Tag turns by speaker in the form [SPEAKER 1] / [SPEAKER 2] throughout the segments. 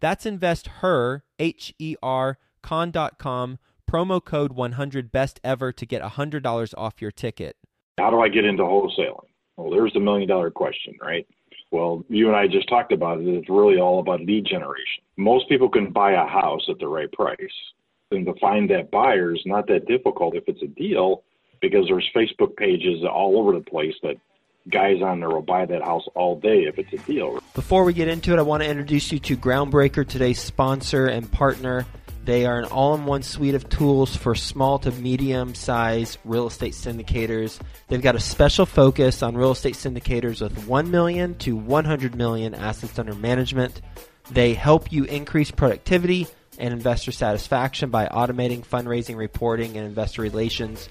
[SPEAKER 1] That's investher, H E R, con.com promo code 100 best ever to get $100 off your ticket.
[SPEAKER 2] How do I get into wholesaling? Well, there's the million dollar question, right? Well, you and I just talked about it. It's really all about lead generation. Most people can buy a house at the right price. And to find that buyer is not that difficult if it's a deal because there's Facebook pages all over the place that guys on there will buy that house all day if it's a deal.
[SPEAKER 1] Before we get into it, I want to introduce you to Groundbreaker, today's sponsor and partner. They are an all in one suite of tools for small to medium sized real estate syndicators. They've got a special focus on real estate syndicators with 1 million to 100 million assets under management. They help you increase productivity and investor satisfaction by automating fundraising reporting and investor relations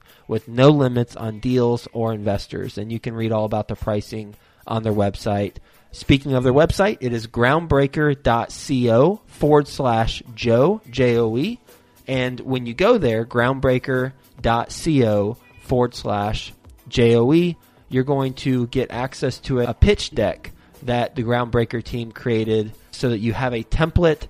[SPEAKER 1] with no limits on deals or investors. And you can read all about the pricing on their website. Speaking of their website, it is groundbreaker.co forward slash Joe, J O E. And when you go there, groundbreaker.co forward slash J O E, you're going to get access to a pitch deck that the Groundbreaker team created so that you have a template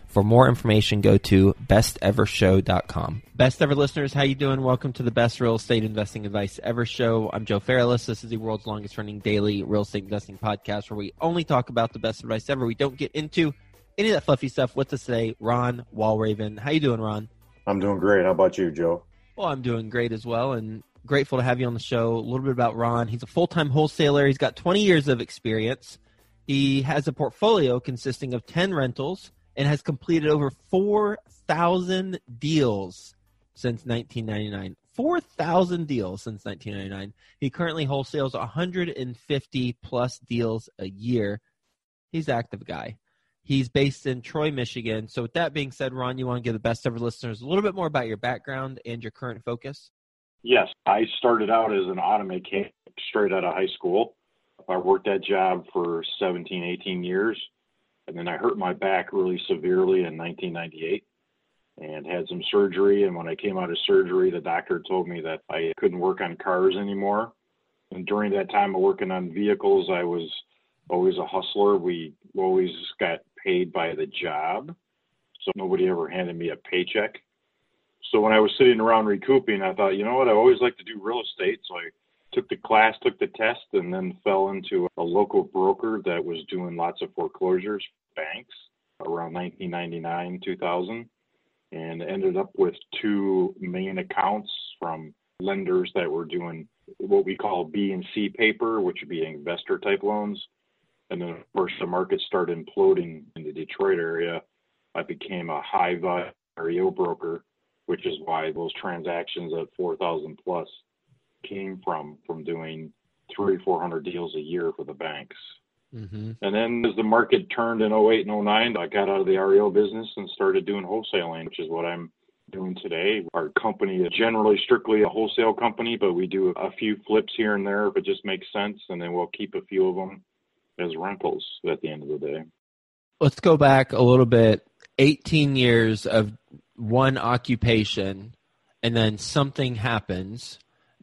[SPEAKER 1] For more information, go to bestevershow.com. Best ever listeners, how you doing? Welcome to the best real estate investing advice ever show. I'm Joe Fairless. This is the world's longest running daily real estate investing podcast where we only talk about the best advice ever. We don't get into any of that fluffy stuff. What to say? Ron Walraven. How you doing, Ron?
[SPEAKER 2] I'm doing great. How about you, Joe?
[SPEAKER 1] Well, I'm doing great as well, and grateful to have you on the show. A little bit about Ron. He's a full time wholesaler. He's got 20 years of experience. He has a portfolio consisting of 10 rentals and has completed over 4,000 deals since 1999. 4,000 deals since 1999. He currently wholesales 150 plus deals a year. He's active guy. He's based in Troy, Michigan. So, with that being said, Ron, you want to give the best ever listeners a little bit more about your background and your current focus?
[SPEAKER 2] Yes. I started out as an auto mechanic straight out of high school. I worked that job for 17, 18 years And then I hurt my back really severely in 1998 and had some surgery. And when I came out of surgery, the doctor told me that I couldn't work on cars anymore. And during that time of working on vehicles, I was always a hustler. We always got paid by the job. So nobody ever handed me a paycheck. So when I was sitting around recouping, I thought, you know what, I always like to do real estate. So I took the class, took the test, and then fell into a local broker that was doing lots of foreclosures, banks, around 1999, 2000, and ended up with two main accounts from lenders that were doing what we call B and C paper, which would be investor type loans. And then, of course, the market started imploding in the Detroit area. I became a high value REO broker, which is why those transactions at 4,000 plus came from from doing three, 400 deals a year for the banks. Mm-hmm. And then as the market turned in 08 and 09, I got out of the REO business and started doing wholesaling, which is what I'm doing today. Our company is generally strictly a wholesale company, but we do a few flips here and there if it just makes sense, and then we'll keep a few of them as rentals at the end of the day.
[SPEAKER 1] Let's go back a little bit. 18 years of one occupation, and then something happens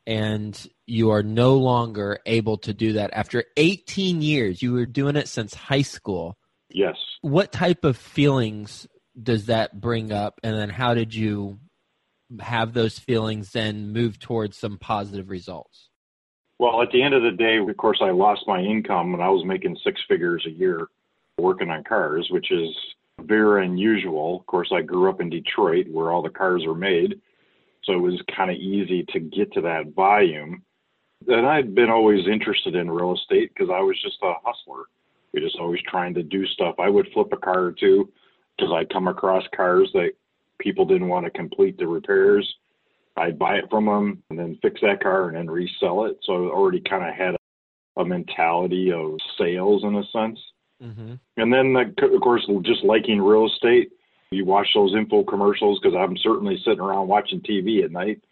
[SPEAKER 1] and you are no longer able to do that. After 18 years you were doing it since high school.
[SPEAKER 2] Yes.
[SPEAKER 1] What type of feelings does that bring up? And then how did you have those feelings then move towards some positive results?
[SPEAKER 2] Well at the end of the day of course i lost my income when i was making six figures a year working on cars which is very unusual. Of course i grew up in detroit where all the cars are made so it was kind of easy to get to that volume. And I'd been always interested in real estate because I was just a hustler. We just always trying to do stuff. I would flip a car or two because I'd come across cars that people didn't want to complete the repairs. I'd buy it from them and then fix that car and then resell it. So I already kind of had a mentality of sales in a sense. Mm-hmm. And then, of course, just liking real estate, you watch those info commercials because I'm certainly sitting around watching TV at night.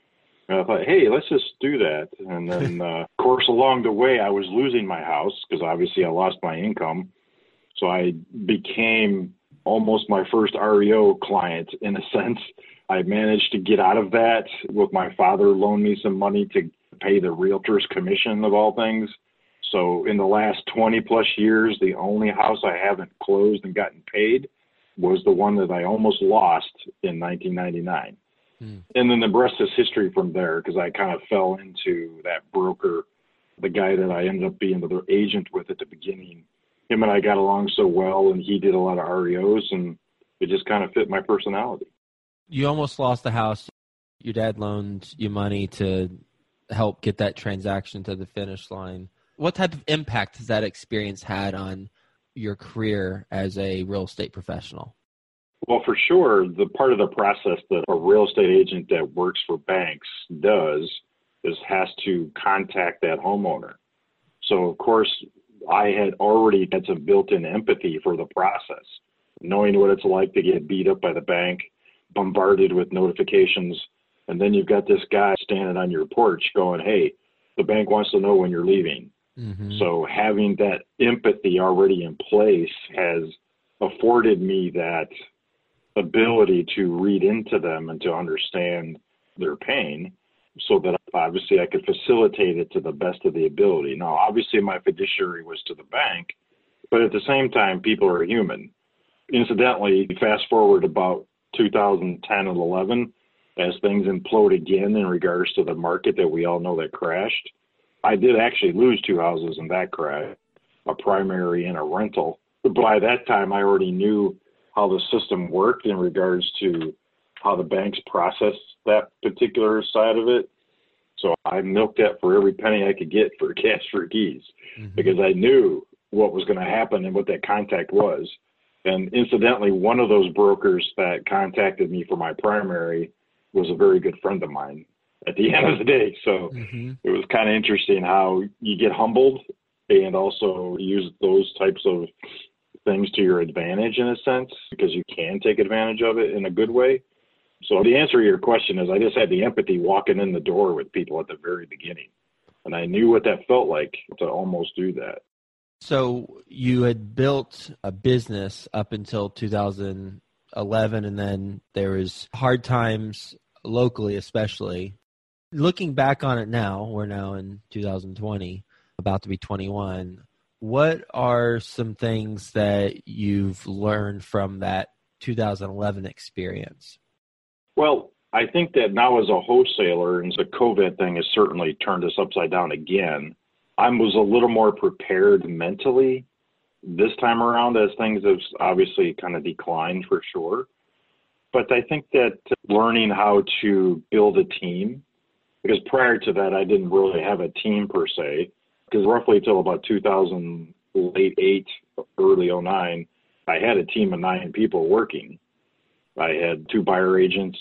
[SPEAKER 2] And I thought, hey, let's just do that. And then, uh, of course, along the way, I was losing my house because obviously I lost my income. So I became almost my first REO client in a sense. I managed to get out of that with my father loaned me some money to pay the realtor's commission of all things. So in the last 20 plus years, the only house I haven't closed and gotten paid was the one that I almost lost in 1999. Hmm. And then the rest is history from there because I kind of fell into that broker, the guy that I ended up being the agent with at the beginning. Him and I got along so well, and he did a lot of REOs, and it just kind of fit my personality.
[SPEAKER 1] You almost lost the house. Your dad loaned you money to help get that transaction to the finish line. What type of impact has that experience had on your career as a real estate professional?
[SPEAKER 2] Well, for sure, the part of the process that a real estate agent that works for banks does is has to contact that homeowner. So, of course, I had already had some built in empathy for the process, knowing what it's like to get beat up by the bank, bombarded with notifications. And then you've got this guy standing on your porch going, Hey, the bank wants to know when you're leaving. Mm-hmm. So having that empathy already in place has afforded me that ability to read into them and to understand their pain so that obviously I could facilitate it to the best of the ability. Now, obviously, my fiduciary was to the bank, but at the same time, people are human. Incidentally, fast forward about 2010 and 11, as things implode again in regards to the market that we all know that crashed, I did actually lose two houses in that crash, a primary and a rental. But by that time, I already knew how the system worked in regards to how the banks processed that particular side of it. So I milked that for every penny I could get for cash for keys mm-hmm. because I knew what was going to happen and what that contact was. And incidentally, one of those brokers that contacted me for my primary was a very good friend of mine at the end of the day. So mm-hmm. it was kind of interesting how you get humbled and also use those types of things to your advantage in a sense because you can take advantage of it in a good way. So the answer to your question is I just had the empathy walking in the door with people at the very beginning. And I knew what that felt like to almost do that.
[SPEAKER 1] So you had built a business up until 2011, and then there was hard times locally, especially. Looking back on it now, we're now in 2020, about to be 21. What are some things that you've learned from that 2011 experience?
[SPEAKER 2] Well, I think that now as a wholesaler, and the COVID thing has certainly turned us upside down again, I was a little more prepared mentally this time around as things have obviously kind of declined for sure. But I think that learning how to build a team, because prior to that, I didn't really have a team per se, because roughly until about 2000, late 8, early 09, I had a team of nine people working. I had two buyer agents,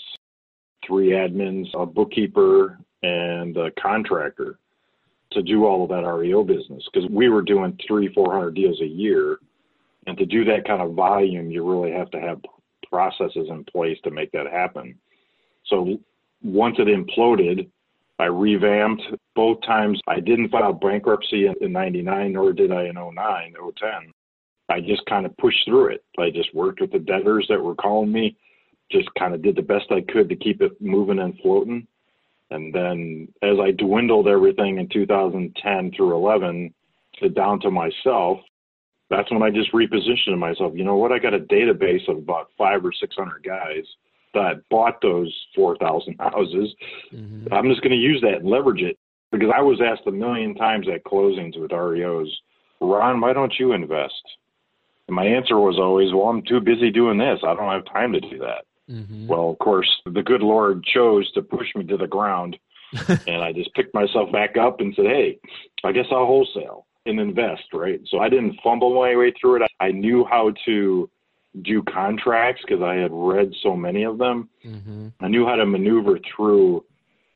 [SPEAKER 2] three admins, a bookkeeper, and a contractor to do all of that REO business because we were doing three, 400 deals a year. And to do that kind of volume, you really have to have processes in place to make that happen. So once it imploded, I revamped both times. I didn't file bankruptcy in, in 99, nor did I in 09, 010. I just kind of pushed through it. I just worked with the debtors that were calling me, just kind of did the best I could to keep it moving and floating. And then as I dwindled everything in 2010 through 11 to down to myself, that's when I just repositioned myself. You know what? I got a database of about five or 600 guys that bought those 4,000 houses. Mm-hmm. I'm just going to use that and leverage it because I was asked a million times at closings with REOs, Ron, why don't you invest? And my answer was always, well, I'm too busy doing this. I don't have time to do that. Mm-hmm. Well, of course, the good Lord chose to push me to the ground. and I just picked myself back up and said, hey, I guess I'll wholesale and invest, right? So I didn't fumble my way through it. I knew how to do contracts because I had read so many of them. Mm-hmm. I knew how to maneuver through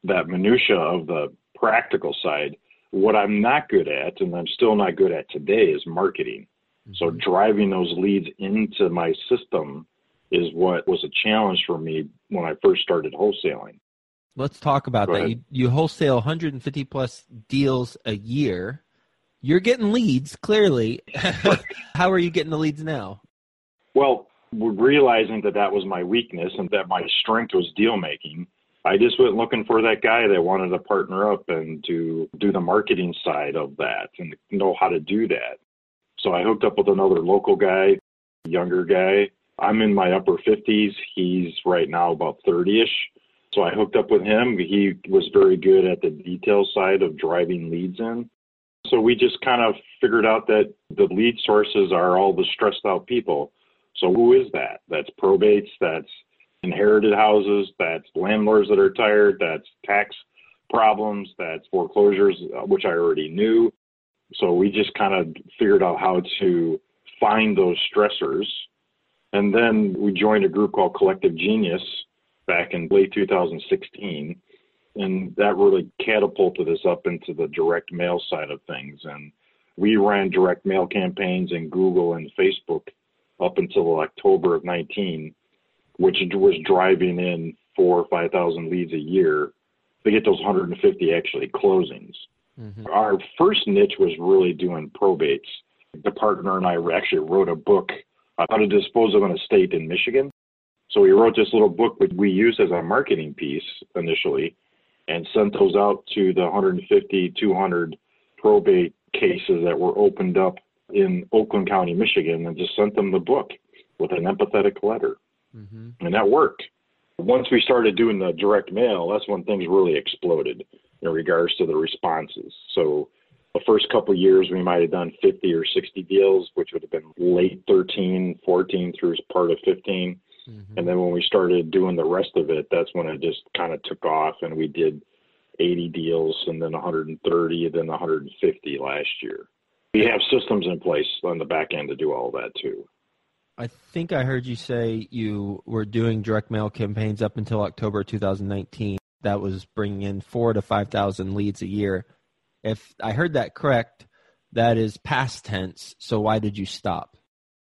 [SPEAKER 2] that minutia of the practical side. What I'm not good at, and I'm still not good at today, is marketing. Mm-hmm. So driving those leads into my system is what was a challenge for me when I first started wholesaling.
[SPEAKER 1] Let's talk about Go that. You, you wholesale 150 plus deals a year. You're getting leads, clearly. How are you getting the leads now?
[SPEAKER 2] Well, realizing that that was my weakness and that my strength was deal making, I just went looking for that guy that wanted to partner up and to do the marketing side of that and know how to do that. So I hooked up with another local guy, younger guy, I'm in my upper 50s. He's right now about 30 ish. So I hooked up with him. He was very good at the detail side of driving leads in. So we just kind of figured out that the lead sources are all the stressed out people. So who is that? That's probates, that's inherited houses, that's landlords that are tired, that's tax problems, that's foreclosures, uh, which I already knew. So we just kind of figured out how to find those stressors and then we joined a group called Collective Genius back in late 2016. And that really catapulted us up into the direct mail side of things. And we ran direct mail campaigns in Google and Facebook up until October of 19, which was driving in four or 5,000 leads a year to get those 150 actually closings. Mm-hmm. Our first niche was really doing probates. The partner and I actually wrote a book how to dispose of an estate in Michigan. So we wrote this little book which we used as a marketing piece initially and sent those out to the 150, 200 probate cases that were opened up in Oakland County, Michigan, and just sent them the book with an empathetic letter. Mm-hmm. And that worked. Once we started doing the direct mail, that's when things really exploded in regards to the responses. So the first couple years we might have done 50 or 60 deals which would have been late 13 14 through part of 15 mm-hmm. and then when we started doing the rest of it that's when it just kind of took off and we did 80 deals and then 130 then 150 last year we have systems in place on the back end to do all that too
[SPEAKER 1] I think I heard you say you were doing direct mail campaigns up until October 2019. That was bringing in four to 5,000 leads a year. If I heard that correct, that is past tense. So why did you stop?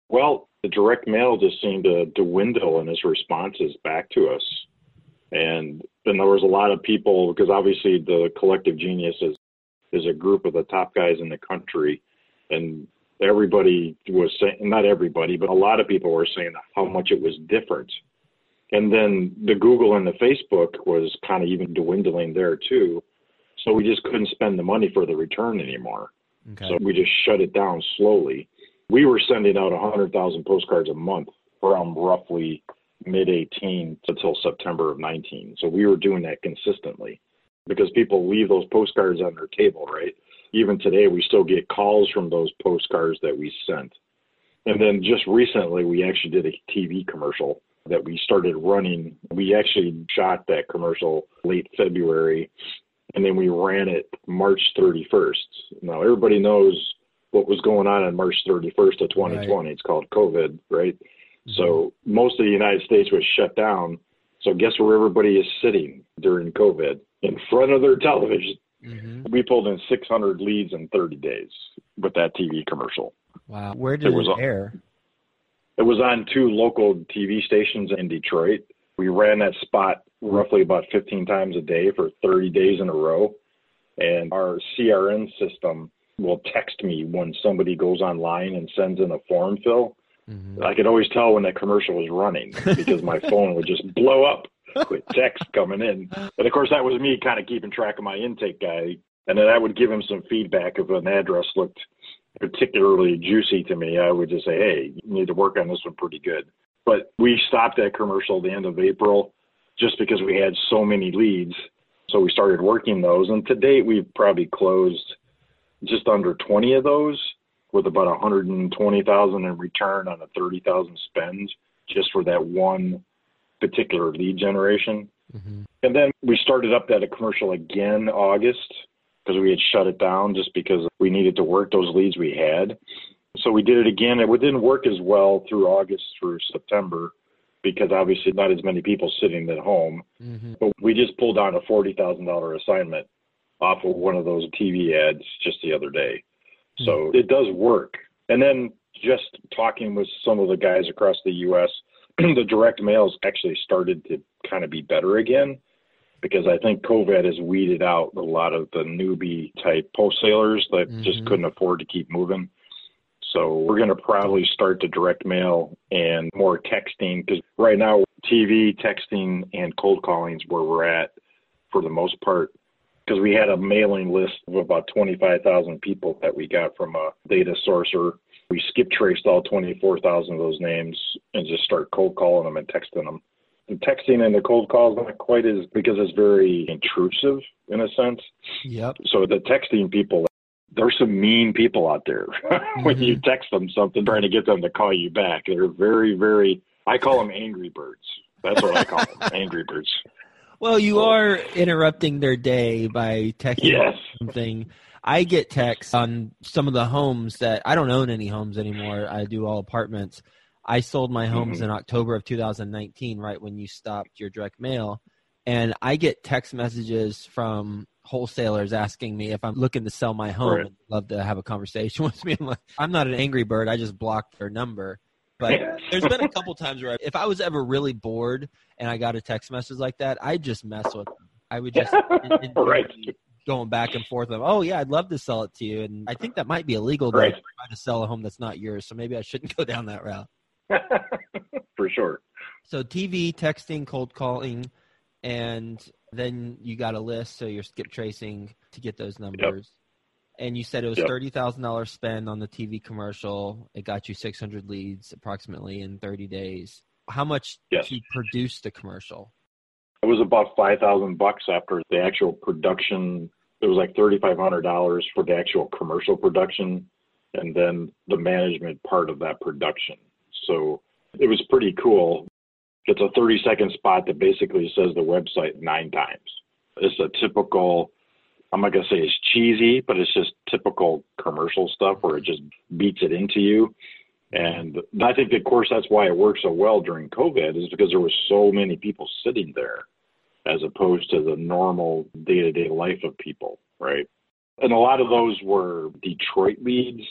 [SPEAKER 2] Well, the direct mail just seemed to, dwindle in its responses back to us. And then there was a lot of people, because obviously the collective genius is, is a group of the top guys in the country. And everybody was saying, not everybody, but a lot of people were saying how much it was different. And then the Google and the Facebook was kind of even dwindling there too. So we just couldn't spend the money for the return anymore. Okay. So we just shut it down slowly. We were sending out 100,000 postcards a month from roughly mid 18 until September of 19. So we were doing that consistently because people leave those postcards on their table, right? Even today, we still get calls from those postcards that we sent. And then just recently, we actually did a TV commercial that we started running. We actually shot that commercial late February and then we ran it March 31st. Now everybody knows what was going on on March 31st of 2020. Right. It's called COVID, right? Mm-hmm. So most of the United States was shut down. So guess where everybody is sitting during COVID? In front of their television. Mm-hmm. We pulled in 600 leads in 30 days with that TV commercial.
[SPEAKER 1] Wow. Where did it, was it air?
[SPEAKER 2] It was on two local TV stations in Detroit. We ran that spot roughly about 15 times a day for 30 days in a row. And our CRM system will text me when somebody goes online and sends in a form fill. Mm-hmm. I could always tell when that commercial was running because my phone would just blow up with text coming in. But of course, that was me kind of keeping track of my intake guy. And then I would give him some feedback if an address looked particularly juicy to me. I would just say, hey, you need to work on this one pretty good. But we stopped that commercial at the end of April just because we had so many leads. So we started working those. And to date, we've probably closed just under 20 of those with about 120,000 in return on a 30,000 spend just for that one particular lead generation. Mm-hmm. And then we started up that commercial again August because we had shut it down just because we needed to work those leads we had. So we did it again. It didn't work as well through August through September because obviously not as many people sitting at home. Mm-hmm. But we just pulled down a forty thousand dollar assignment off of one of those TV ads just the other day. Mm-hmm. So it does work. And then just talking with some of the guys across the U.S., the direct mails actually started to kind of be better again because I think COVID has weeded out a lot of the newbie type wholesalers that mm-hmm. just couldn't afford to keep moving. So we're going to probably start the direct mail and more texting because right now TV, texting, and cold calling is where we're at for the most part. Because we had a mailing list of about 25,000 people that we got from a data sourcer. We skip traced all 24,000 of those names and just start cold calling them and texting them. The texting and the cold calls not quite as because it's very intrusive in a sense.
[SPEAKER 1] Yep.
[SPEAKER 2] So the texting people there's some mean people out there when mm-hmm. you text them something trying to get them to call you back. They're very, very, I call them angry birds. That's what I call them, angry birds.
[SPEAKER 1] Well, you so, are interrupting their day by texting yes. something. I get texts on some of the homes that I don't own any homes anymore. I do all apartments. I sold my homes mm-hmm. in October of 2019, right when you stopped your direct mail. And I get text messages from wholesalers asking me if I'm looking to sell my home right. and love to have a conversation with me. I'm like, I'm not an angry bird. I just blocked their number. But there's been a couple times where if I was ever really bored and I got a text message like that, I'd just mess with them. I would just
[SPEAKER 2] right.
[SPEAKER 1] Going back and forth of, oh yeah, I'd love to sell it to you, and I think that might be illegal to right. try to sell a home that's not yours. So maybe I shouldn't go down that route.
[SPEAKER 2] For sure.
[SPEAKER 1] So TV, texting, cold calling, and then you got a list, so you're skip tracing to get those numbers. Yep. And you said it was yep. thirty thousand dollars spend on the TV commercial. It got you six hundred leads approximately in thirty days. How much yes. did you produce the commercial?
[SPEAKER 2] It was about five thousand bucks after the actual production. It was like thirty five hundred dollars for the actual commercial production, and then the management part of that production. So it was pretty cool. It's a 30 second spot that basically says the website nine times. It's a typical, I'm not going to say it's cheesy, but it's just typical commercial stuff where it just beats it into you. And I think, of course, that's why it worked so well during COVID is because there were so many people sitting there as opposed to the normal day to day life of people, right? And a lot of those were Detroit leads.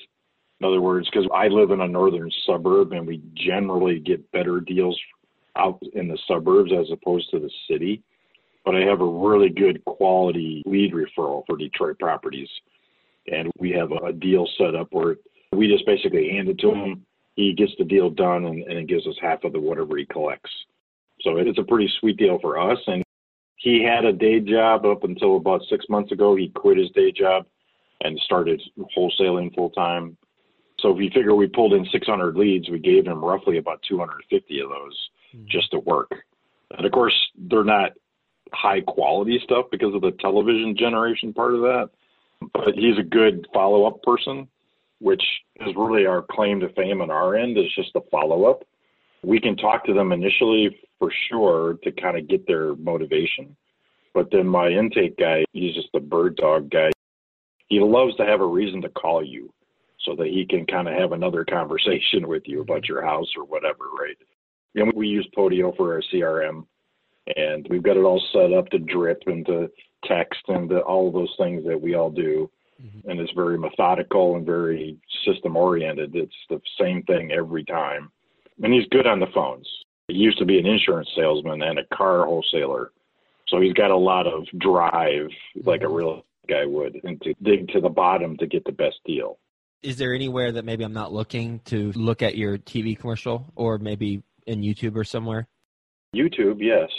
[SPEAKER 2] In other words, because I live in a northern suburb and we generally get better deals out in the suburbs as opposed to the city. But I have a really good quality lead referral for Detroit properties. And we have a deal set up where We just basically hand it to him. He gets the deal done and, and it gives us half of the whatever he collects. So it's a pretty sweet deal for us. And he had a day job up until about six months ago. He quit his day job and started wholesaling full time. So if you figure we pulled in 600 leads, we gave him roughly about 250 of those mm-hmm. just to work. And of course, they're not high quality stuff because of the television generation part of that. But he's a good follow up person, which is really our claim to fame on our end is just the follow up. We can talk to them initially for sure to kind of get their motivation. But then my intake guy, he's just a bird dog guy. He loves to have a reason to call you so that he can kind of have another conversation with you about your house or whatever, right? And we use Podio for our CRM, and we've got it all set up to drip and to text and to all of those things that we all do. Mm-hmm. And it's very methodical and very system oriented. It's the same thing every time. And he's good on the phones. He used to be an insurance salesman and a car wholesaler. So he's got a lot of drive, like a mm-hmm. real guy would, and to dig to the bottom to get the best deal.
[SPEAKER 1] Is there anywhere that maybe I'm not looking to look at your TV commercial or maybe in YouTube or somewhere?
[SPEAKER 2] YouTube, yes.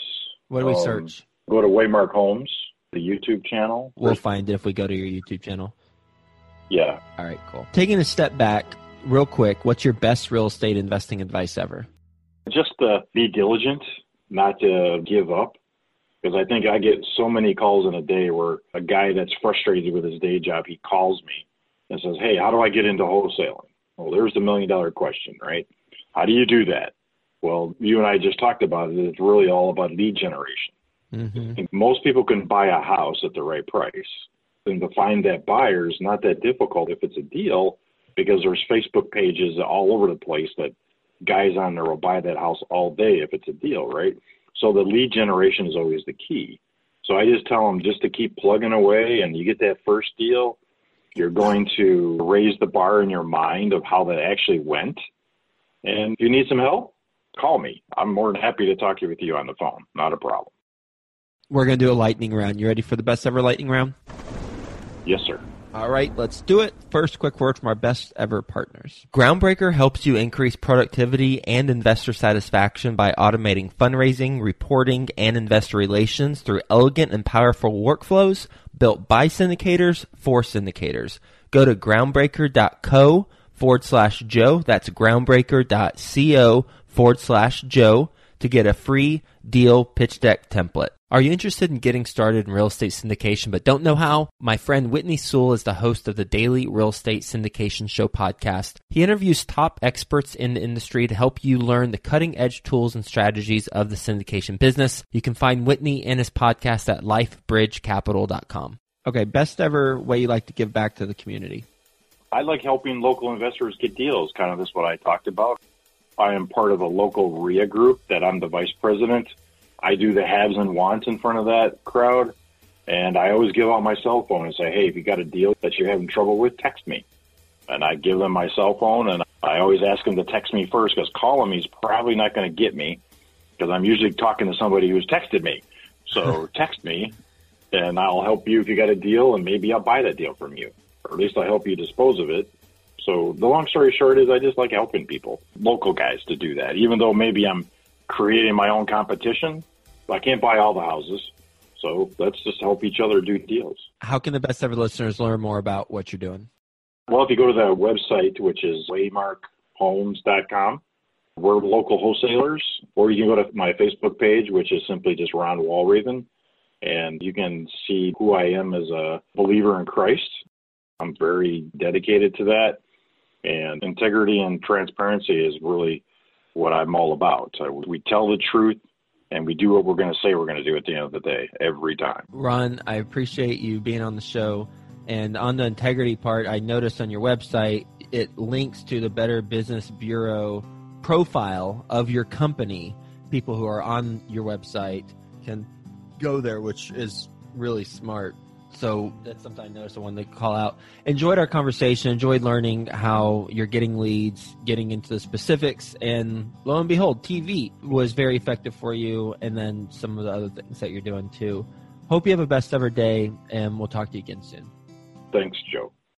[SPEAKER 1] What do we um, search?
[SPEAKER 2] Go to Waymark Homes, the YouTube channel.
[SPEAKER 1] We'll find it if we go to your YouTube channel.
[SPEAKER 2] Yeah.
[SPEAKER 1] All right, cool. Taking a step back, real quick, what's your best real estate investing advice ever?
[SPEAKER 2] Just to be diligent, not to give up. Because I think I get so many calls in a day where a guy that's frustrated with his day job, he calls me and says, Hey, how do I get into wholesaling? Well, there's the million dollar question, right? How do you do that? Well, you and I just talked about it. It's really all about lead generation. Mm-hmm. Most people can buy a house at the right price. And to find that buyer is not that difficult if it's a deal because there's Facebook pages all over the place that guys on there will buy that house all day if it's a deal, right? So the lead generation is always the key. So I just tell them just to keep plugging away and you get that first deal, you're going to raise the bar in your mind of how that actually went. And if you need some help, call me. I'm more than happy to talk with you on the phone. Not a problem.
[SPEAKER 1] We're going to do a lightning round. You ready for the best ever lightning round?
[SPEAKER 2] Yes, sir.
[SPEAKER 1] All right, let's do it. First, quick word from our best ever partners. Groundbreaker helps you increase productivity and investor satisfaction by automating fundraising, reporting, and investor relations through elegant and powerful workflows built by syndicators for syndicators. Go to groundbreaker.co forward slash Joe. That's groundbreaker.co forward slash Joe to get a free deal pitch deck template. Are you interested in getting started in real estate syndication but don't know how? My friend Whitney Sewell is the host of the Daily Real Estate Syndication Show podcast. He interviews top experts in the industry to help you learn the cutting edge tools and strategies of the syndication business. You can find Whitney and his podcast at lifebridgecapital.com. Okay, best ever way you like to give back to the community?
[SPEAKER 2] I like helping local investors get deals, kind of this what I talked about. I am part of a local REIA group that I'm the vice president I do the haves and wants in front of that crowd. And I always give out my cell phone and say, hey, if you got a deal that you're having trouble with, text me. And I give them my cell phone and I always ask them to text me first because calling me is probably not going to get me because I'm usually talking to somebody who's texted me. So text me and I'll help you if you got a deal and maybe I'll buy that deal from you or at least I'll help you dispose of it. So the long story short is I just like helping people, local guys to do that, even though maybe I'm creating my own competition. I can't buy all the houses. So let's just help each other do deals.
[SPEAKER 1] How can the best ever listeners learn more about what you're doing?
[SPEAKER 2] Well, if you go to the website, which is waymarkhomes.com, we're local wholesalers, or you can go to my Facebook page, which is simply just Ron Walraven, and you can see who I am as a believer in Christ. I'm very dedicated to that, and integrity and transparency is really what I'm all about. We tell the truth and we do what we're going to say we're going to do at the end of the day every time.
[SPEAKER 1] Ron, I appreciate you being on the show. And on the integrity part, I noticed on your website it links to the Better Business Bureau profile of your company. People who are on your website can go there, which is really smart. So that's something I noticed. I wanted to call out. Enjoyed our conversation. Enjoyed learning how you're getting leads, getting into the specifics, and lo and behold, TV was very effective for you. And then some of the other things that you're doing too. Hope you have a best ever day, and we'll talk to you again soon.
[SPEAKER 2] Thanks, Joe.